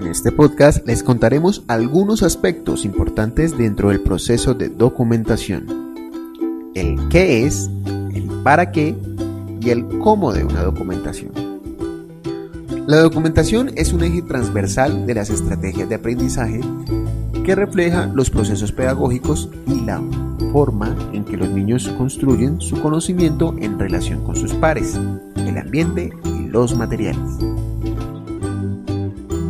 En este podcast les contaremos algunos aspectos importantes dentro del proceso de documentación. El qué es, el para qué y el cómo de una documentación. La documentación es un eje transversal de las estrategias de aprendizaje que refleja los procesos pedagógicos y la forma en que los niños construyen su conocimiento en relación con sus pares, el ambiente y los materiales.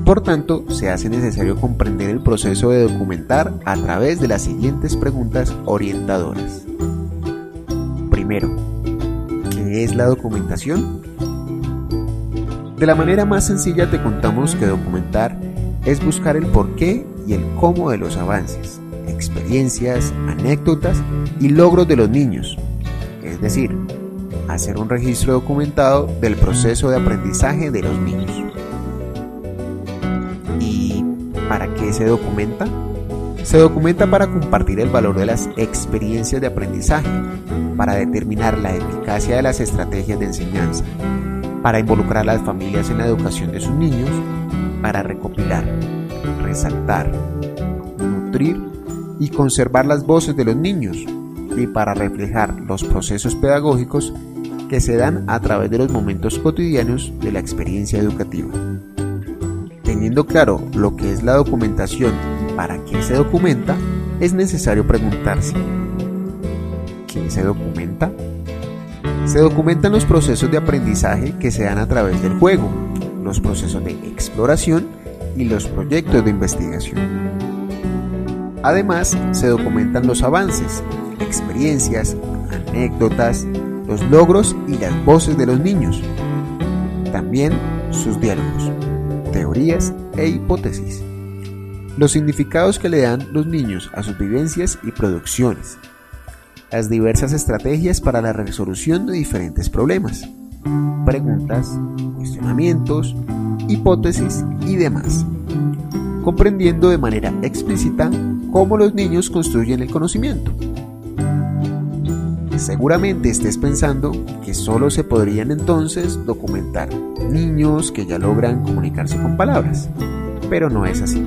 Por tanto, se hace necesario comprender el proceso de documentar a través de las siguientes preguntas orientadoras. Primero, ¿qué es la documentación? De la manera más sencilla te contamos que documentar es buscar el porqué y el cómo de los avances, experiencias, anécdotas y logros de los niños. Es decir, hacer un registro documentado del proceso de aprendizaje de los niños. ¿Para qué se documenta? Se documenta para compartir el valor de las experiencias de aprendizaje, para determinar la eficacia de las estrategias de enseñanza, para involucrar a las familias en la educación de sus niños, para recopilar, resaltar, nutrir y conservar las voces de los niños y para reflejar los procesos pedagógicos que se dan a través de los momentos cotidianos de la experiencia educativa. Claro lo que es la documentación y para qué se documenta, es necesario preguntarse, ¿qué se documenta? Se documentan los procesos de aprendizaje que se dan a través del juego, los procesos de exploración y los proyectos de investigación. Además, se documentan los avances, experiencias, anécdotas, los logros y las voces de los niños. También sus diálogos teorías e hipótesis. Los significados que le dan los niños a sus vivencias y producciones. Las diversas estrategias para la resolución de diferentes problemas. Preguntas, cuestionamientos, hipótesis y demás. Comprendiendo de manera explícita cómo los niños construyen el conocimiento Seguramente estés pensando que solo se podrían entonces documentar niños que ya logran comunicarse con palabras, pero no es así.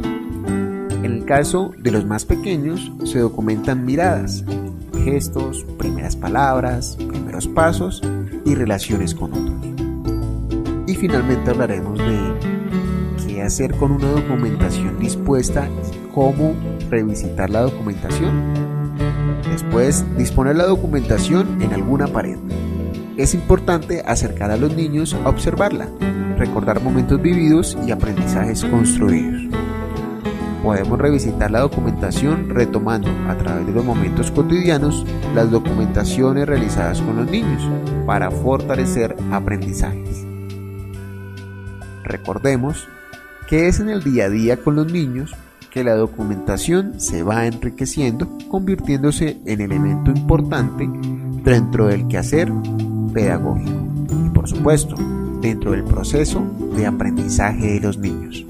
En el caso de los más pequeños se documentan miradas, gestos, primeras palabras, primeros pasos y relaciones con otros. Y finalmente hablaremos de qué hacer con una documentación dispuesta y cómo revisitar la documentación Después, disponer la documentación en alguna pared. Es importante acercar a los niños a observarla, recordar momentos vividos y aprendizajes construidos. Podemos revisitar la documentación retomando a través de los momentos cotidianos las documentaciones realizadas con los niños para fortalecer aprendizajes. Recordemos que es en el día a día con los niños que la documentación se va enriqueciendo, convirtiéndose en elemento importante dentro del quehacer pedagógico y por supuesto dentro del proceso de aprendizaje de los niños.